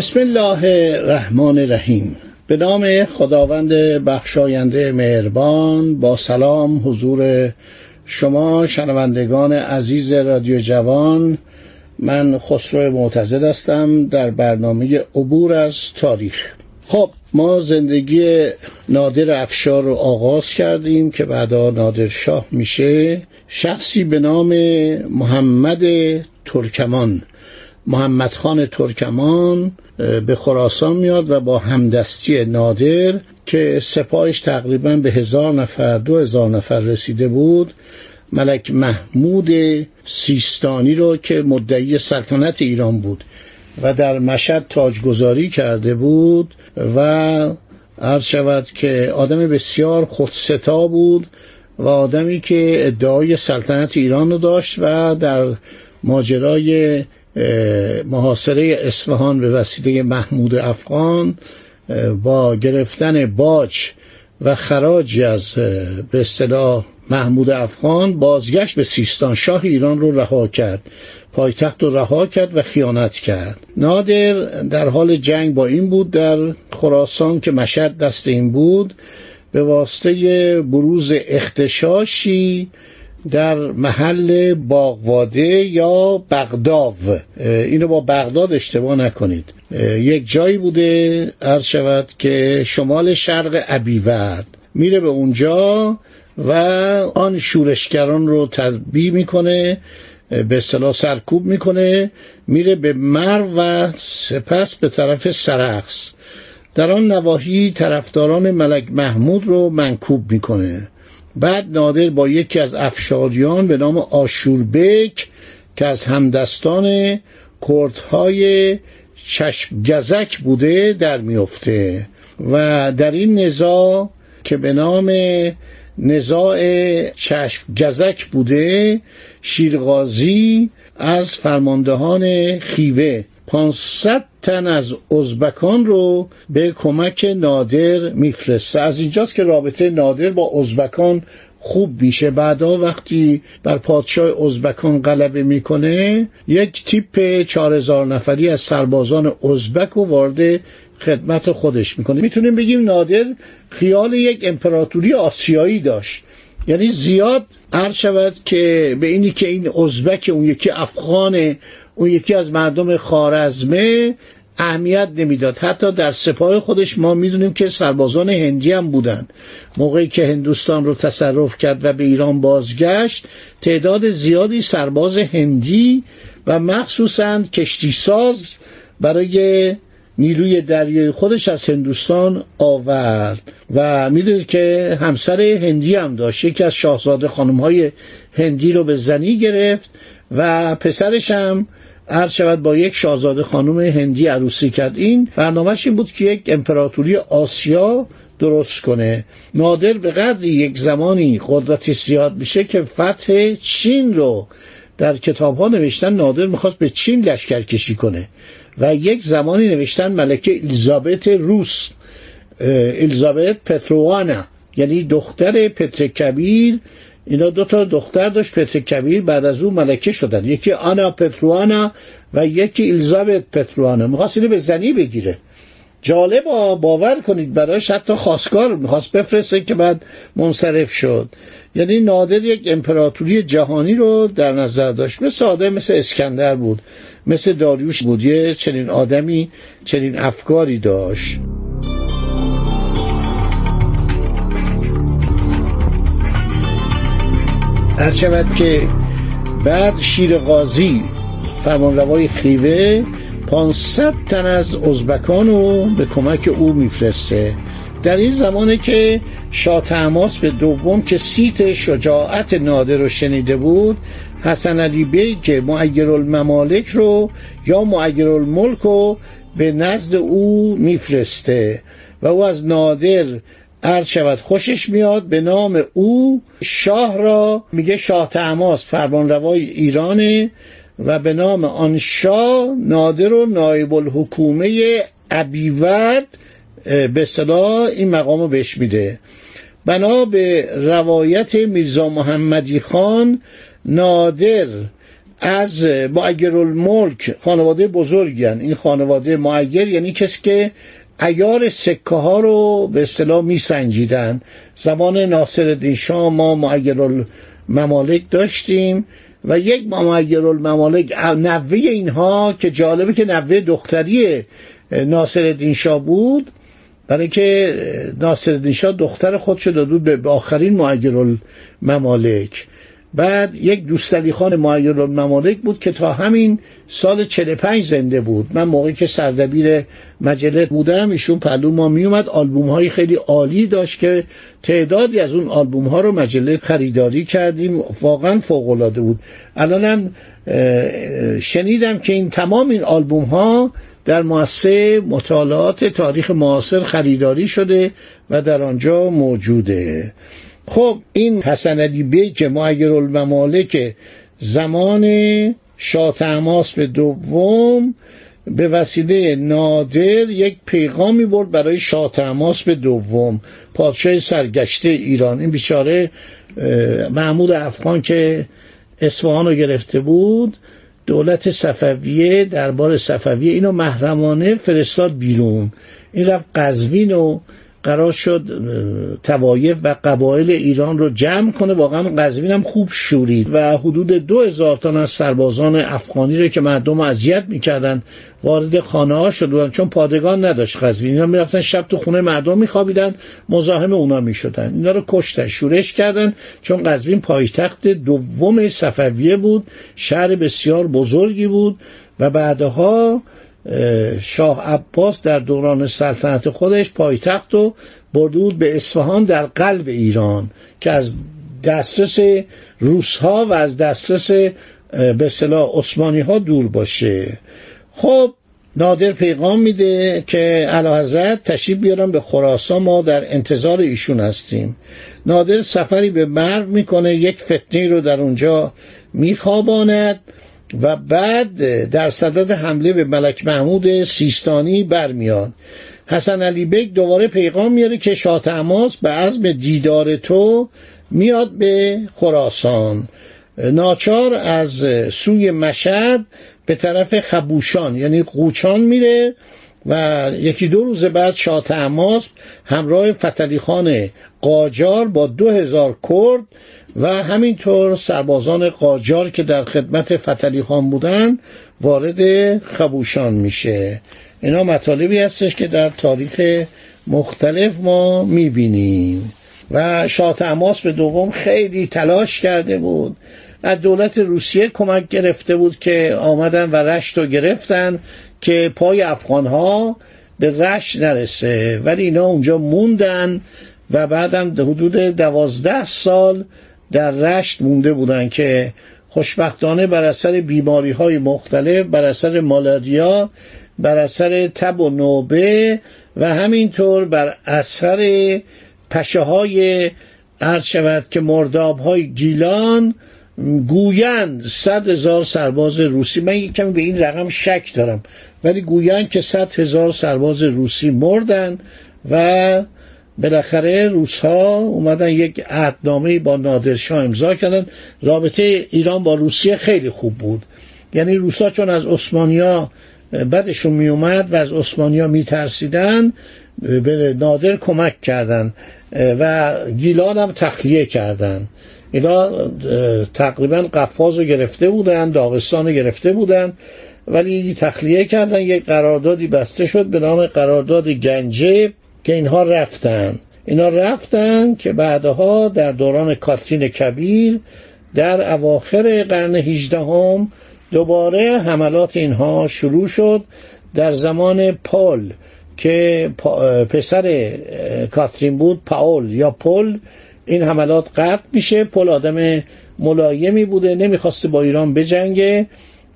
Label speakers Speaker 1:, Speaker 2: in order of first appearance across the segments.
Speaker 1: بسم الله الرحمن الرحیم. به نام خداوند بخشاینده مهربان با سلام حضور شما شنوندگان عزیز رادیو جوان. من خسرو معتزد هستم در برنامه عبور از تاریخ. خب ما زندگی نادر افشار رو آغاز کردیم که بعدا نادر شاه میشه. شخصی به نام محمد ترکمان محمد خان ترکمان. به خراسان میاد و با همدستی نادر که سپاهش تقریبا به هزار نفر دو هزار نفر رسیده بود ملک محمود سیستانی رو که مدعی سلطنت ایران بود و در مشهد تاجگذاری کرده بود و عرض شود که آدم بسیار خودستا بود و آدمی که ادعای سلطنت ایران رو داشت و در ماجرای محاصره اصفهان به وسیله محمود افغان با گرفتن باج و خراج از به اصطلاح محمود افغان بازگشت به سیستان شاه ایران رو رها کرد پایتخت رو رها کرد و خیانت کرد. نادر در حال جنگ با این بود در خراسان که مشهد دست این بود به واسطه بروز اختشاشی در محل باغواده یا بغداو اینو با بغداد اشتباه نکنید. یک جایی بوده عرض شود که شمال شرق ابیورد. میره به اونجا و آن شورشگران رو تربی می‌کنه به اصطلاح سرکوب می‌کنه میره به مر و سپس به طرف سرخس. در آن نواحی طرفداران ملک محمود رو منکوب می‌کنه. بعد نادر با یکی از افشاریان به نام آشوربک که از همدستان کردهای چشم گزک بوده در میفته و در این نزاع که به نام نزاع چشم گزک بوده شیرغازی از فرماندهان خیوه 500 تن از ازبکان رو به کمک نادر میفرسته. از اینجاست که رابطه نادر با ازبکان خوب میشه. بعدا وقتی بر پادشاه ازبکان غلبه می‌کنه یک تیپ چهار هزار نفری از سربازان ازبک رو وارد خدمت خودش می‌کنه. می‌تونیم بگیم نادر خیال یک امپراتوری آسیایی داشت. یعنی زیاد عرض شود که به اینی که این ازبک اون یکی افغان اون یکی از مردم خارزمه اهمیت نمی‌داد. حتی در سپاه خودش ما می‌دونیم که سربازان هندی هم بودن. موقعی که هندوستان رو تصرف کرد و به ایران بازگشت تعداد زیادی سرباز هندی و مخصوصا کشتی ساز برای نیروی دریایی خودش از هندوستان آورد. و می‌دونید که همسر هندی هم داشت. یکی از شاهزاده خانم های هندی رو به زنی گرفت و پسرش هم عرض شود با یک شاهزاده خانم هندی عروسی کرد. این برنامهش این بود که یک امپراتوری آسیا درست کنه. نادر به قدری یک زمانی قدرتی زیاد میشه که فتح چین رو در کتاب ها نوشتن نادر می‌خواست به چین لشکر کشی کنه و یک زمانی نوشتن ملکه الیزابت روس الیزابت پتروانا یعنی دختر پتر کبیر اینا دو تا دختر داشت پتر کبیر. بعد از او ملکه شدن. یکی آنا پتروانا و یکی الیزابت پتروانا می‌خواست اینو به زنی بگیره. جالب باور کنید برایش حتی خواستگار می‌خواست بفرسته که بعد منصرف شد. یعنی نادر یک امپراتوری جهانی رو در نظر داشت. مثل آدم مثل اسکندر بود. مثل داریوش بود. یه چنین آدمی چنین افکاری داشت. هر شود که بعد شیر قاضی فرمانروای خیوه 500 تن از ازبکان رو به کمک او میفرسته. در این زمانه که شاه تماس به دوم که سیت شجاعت نادر رو شنیده بود حسن علی بی که معیر الممالک رو یا معیر الملک رو به نزد او میفرسته و او از نادر عرض شود خوشش میاد به نام او شاه را میگه شاه تماس فرمانروای ایرانه و به نام آن شاه نادر و نایب الحکومه ابیورد به صلاح این مقام رو بهش میده بنا به روایت میرزا محمدی خان نادر از معیر الملک خانواده بزرگی هن. این خانواده معیر یعنی کسی که ایار سکه ها رو به اصطلاح می سنجیدن زمان ناصر شاه ما معیر الممالک داشتیم و یک معیر الممالک نوه اینها که جالبه که نوه دختری ناصر شاه بود. برای که ناصر شاه دختر خودش داده به آخرین معیر الممالک بعد یک دوستالی خان معیر الممالک بود که تا همین سال 45 زنده بود. من موقعی که سردبیر مجله بودم ایشون پلو ما میومد آلبوم های خیلی عالی داشت که تعدادی از اون آلبوم ها رو مجله خریداری کردیم. واقعا فوق العاده بود الانم شنیدم که این تمام این آلبوم ها در مؤسسه مطالعات تاریخ معاصر خریداری شده و در آنجا موجوده. خب این حسن علی بیک معیر الممالک زمان شاه به دوم به وسیله نادر یک پیغامی برد برای شاه به دوم. پادشاه سرگشته ایران. این بیچاره محمود افغان که اصفهان رو گرفته بود دولت صفویه دربار صفویه اینو محرمانه فرستاد بیرون. این رفت قزوین و قرار شد توایف و قبایل ایران رو جمع کنه. واقعا قزوین هم خوب شورید و حدود دو هزار تن از سربازان افغانی رو که مردم اذیت می‌کردن وارد خانه ها شد. بودن چون پادگان نداشت قزوین اینا می‌رفتن شب تو خونه مردم میخوابیدن مزاحم اونا می‌شدن. اینا رو کشتن شورش کردن. چون قزوین پایتخت دوم صفویه بود شهر بسیار بزرگی بود و بعدها شاه عباس در دوران سلطنت خودش پایتخت رو برده به اصفهان در قلب ایران که از دسترس روس ها و از دسترس به صلاح عثمانی ها دور باشه. خب نادر پیغام میده که علا حضرت تشریف بیارم به خراسان ما در انتظار ایشون هستیم. نادر سفری به مرو می‌کنه یک فتنه رو در اونجا میخواباند. و بعد در صدد حمله به ملک محمود سیستانی برمیاد. حسن علی بیگ دوباره پیغام میاره که شاه تماس به عزم دیدار تو میاد به خراسان. ناچار از سوی مشهد به طرف خبوشان یعنی قوچان میره و یکی دو روز بعد شاه همراه فتلی خان قاجار با دو هزار کرد و همینطور سربازان قاجار که در خدمت فتلی خان بودن وارد خبوشان میشه. اینا مطالبی هستش که در تاریخ مختلف ما می‌بینیم. و شاه تماس به دوم خیلی تلاش کرده بود. از دولت روسیه کمک گرفته بود که آمدن و رشت رو گرفتن که پای افغان ها به رشت نرسه. ولی اینا اونجا موندن و بعدم حدود دوازده سال در رشت مونده بودن که خوشبختانه بر اثر بیماری های مختلف بر اثر مالاریا بر اثر تب و نوبه و همینطور بر اثر پشه های عرض شود که مرداب های گیلان گویند صد هزار سرباز روسی من یک کمی به این رقم شک دارم. ولی گویند که صد هزار سرباز روسی مردن و بالاخره روس ها اومدن یک عهدنامه با نادرشاه امضا کردن. رابطه ایران با روسیه خیلی خوب بود. یعنی روسا چون از عثمانیا بدشون می اومد و از عثمانیا می ترسیدن به نادر کمک کردن و گیلان هم تخلیه کردن. اینا تقریبا قفاز رو گرفته بودن داغستان رو گرفته بودن ولی تخلیه کردن. یک قراردادی بسته شد به نام قرارداد گنجه که اینها رفتن. اینا رفتن که بعدها در دوران کاترین کبیر در اواخر قرن هجدهم دوباره حملات اینها شروع شد در زمان پال که پسر کاترین بود پاول یا پل این حملات قطع میشه. پل آدم ملایمی بوده. نمی‌خواسته با ایران بجنگه.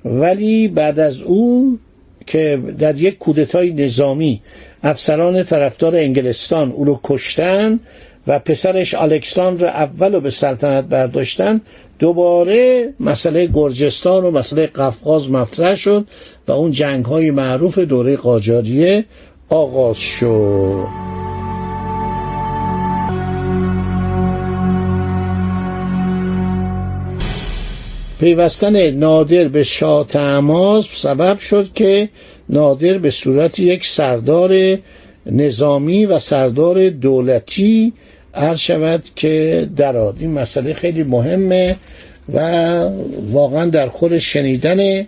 Speaker 1: ولی بعد از او که در یک کودتای نظامی افسران طرفدار انگلستان او رو کشتن و پسرش الکساندر اول رو به سلطنت برداشتن دوباره مسئله گرجستان و مسئله قفقاز مطرح شد و اون جنگ های معروف دوره قاجاریه آغاز شد. پیوستن نادر به شاه تماس سبب شد که نادر به صورت یک سردار نظامی و سردار دولتی عرض شود که دراد این مسئله خیلی مهمه و واقعا در خور شنیدن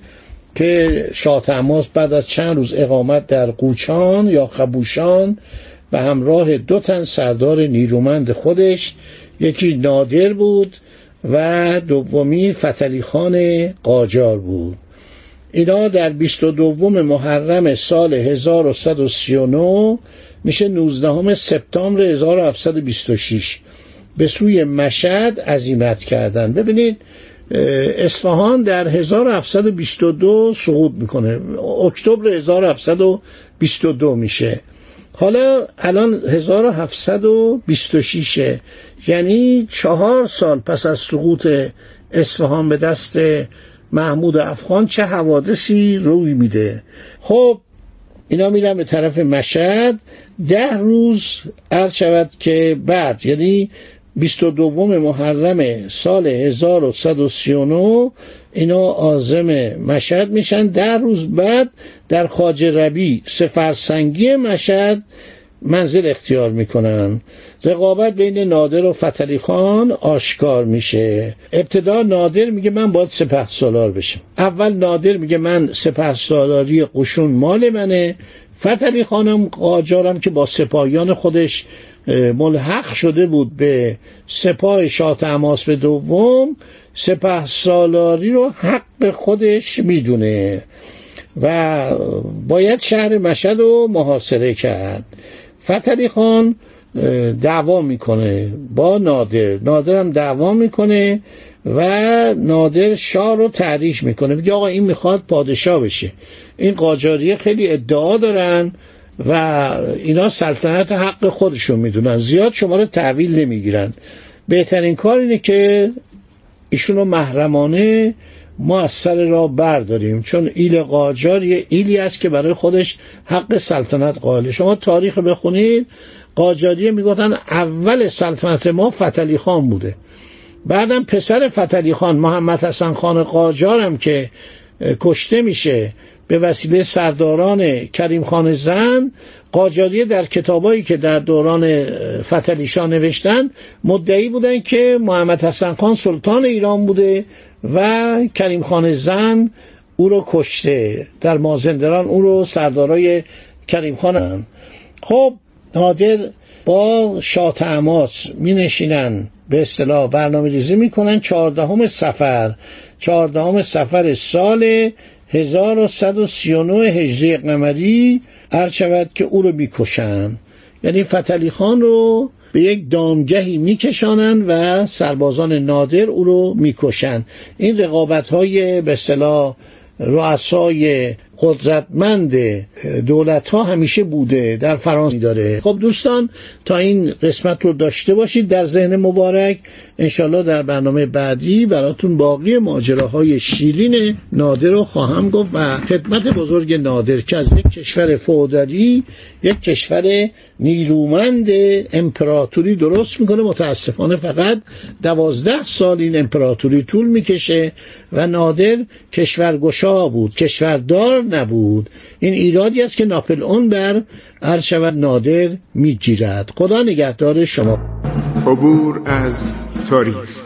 Speaker 1: که شاه تماس بعد از چند روز اقامت در قوچان یا خبوشان به همراه دو تن سردار نیرومند خودش یکی نادر بود و دومی فتلی خان قاجار بود. اینا در 22 محرم سال 1139 میشه 19 سپتامبر 1726 به سوی مشهد عزیمت کردن. ببینید اصفهان در 1722 سقوط می‌کنه. اکتبر 1722 میشه. حالا الان 1726 یعنی چهار سال پس از سقوط اصفهان به دست محمود افغان چه حوادثی روی میده؟ خب اینا میرن به طرف مشهد. ده روز عرض شود که بعد یعنی 22 محرم سال 1139 اینا آزم مشهد میشن. در روز بعد در خاج ربی سفرسنگی مشهد منزل اختیار می‌کنن. رقابت بین نادر و فتلی خان آشکار میشه. ابتدا نادر میگه من باید سپه سالار بشم. اول نادر میگه من سپه سالاری قشون مال منه. فتلی خانم قاجارم که با سپاهیان خودش ملحق شده بود به سپاه شاه تماس به دوم سپه سالاری رو حق خودش می‌دونه و باید شهر مشهد رو محاصره کرد. فتلی خان دعوا می‌کنه با نادر. نادر هم دعوا می‌کنه و نادر شاه رو تعریف می‌کنه. میگه آقا این می‌خواد پادشاه بشه. این قاجاریه خیلی ادعا دارن. و اینا سلطنت حق خودشون می‌دونن. زیاد شما رو تحویل نمی‌گیرن. بهترین کار اینه که ایشونو محرمانه ما از سر را برداریم. چون ایل قاجار یه ایلی است که برای خودش حق سلطنت قائله. شما تاریخ بخونید. قاجاریه می‌گفتن اول سلطنت ما فتلی خان بوده. بعدم پسر فتلی خان محمد حسن خان قاجارم که کشته میشه. به وسیله سرداران کریم خان زن قاجاریه در کتابایی که در دوران فتلیشا نوشتن مدعی بودن که محمد حسن خان سلطان ایران بوده و کریم خان زن او رو کشته. در مازندران او رو سردارای کریم خان خب نادر با شاه تماس می نشینن به اصطلاح برنامه ریزی می‌کنن چهاردهم سفر. چهاردهم سفر سال 1139 هجری قمری عرض شود که او رو بیکشن یعنی فتلی خان رو به یک دامگهی میکشانند و سربازان نادر او رو می‌کشند. این رقابت های به صلاح رؤسای قدرتمند دولت ها همیشه بوده در فرانسه داره. خب دوستان تا این قسمت رو داشته باشید در ذهن مبارک انشالله در برنامه بعدی براتون باقی ماجراهای شیرین نادر رو خواهم گفت و خدمت بزرگ نادر که از یک کشور فودالی یک کشور نیرومند امپراتوری درست می‌کنه. متاسفانه فقط دوازده سال این امپراتوری طول می‌کشه و نادر کشورگشا بود کشوردار نبود. این ایرادی است که ناپل اون بر هر شود نادر می‌گیرد. خدا نگهدار شما.
Speaker 2: عبور از تاریخ.